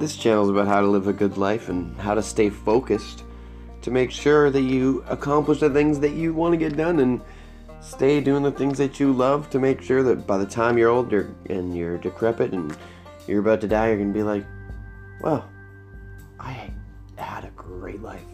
This channel is about how to live a good life and how to stay focused to make sure that you accomplish the things that you want to get done and stay doing the things that you love to make sure that by the time you're older and you're decrepit and you're about to die, you're going to be like, well, I had a great life.